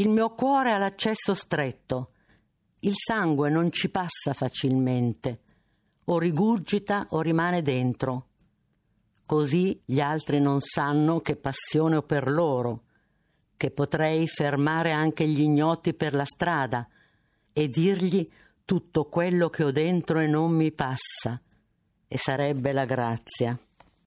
Il mio cuore ha l'accesso stretto, il sangue non ci passa facilmente, o rigurgita o rimane dentro. Così gli altri non sanno che passione ho per loro, che potrei fermare anche gli ignoti per la strada e dirgli tutto quello che ho dentro e non mi passa, e sarebbe la grazia.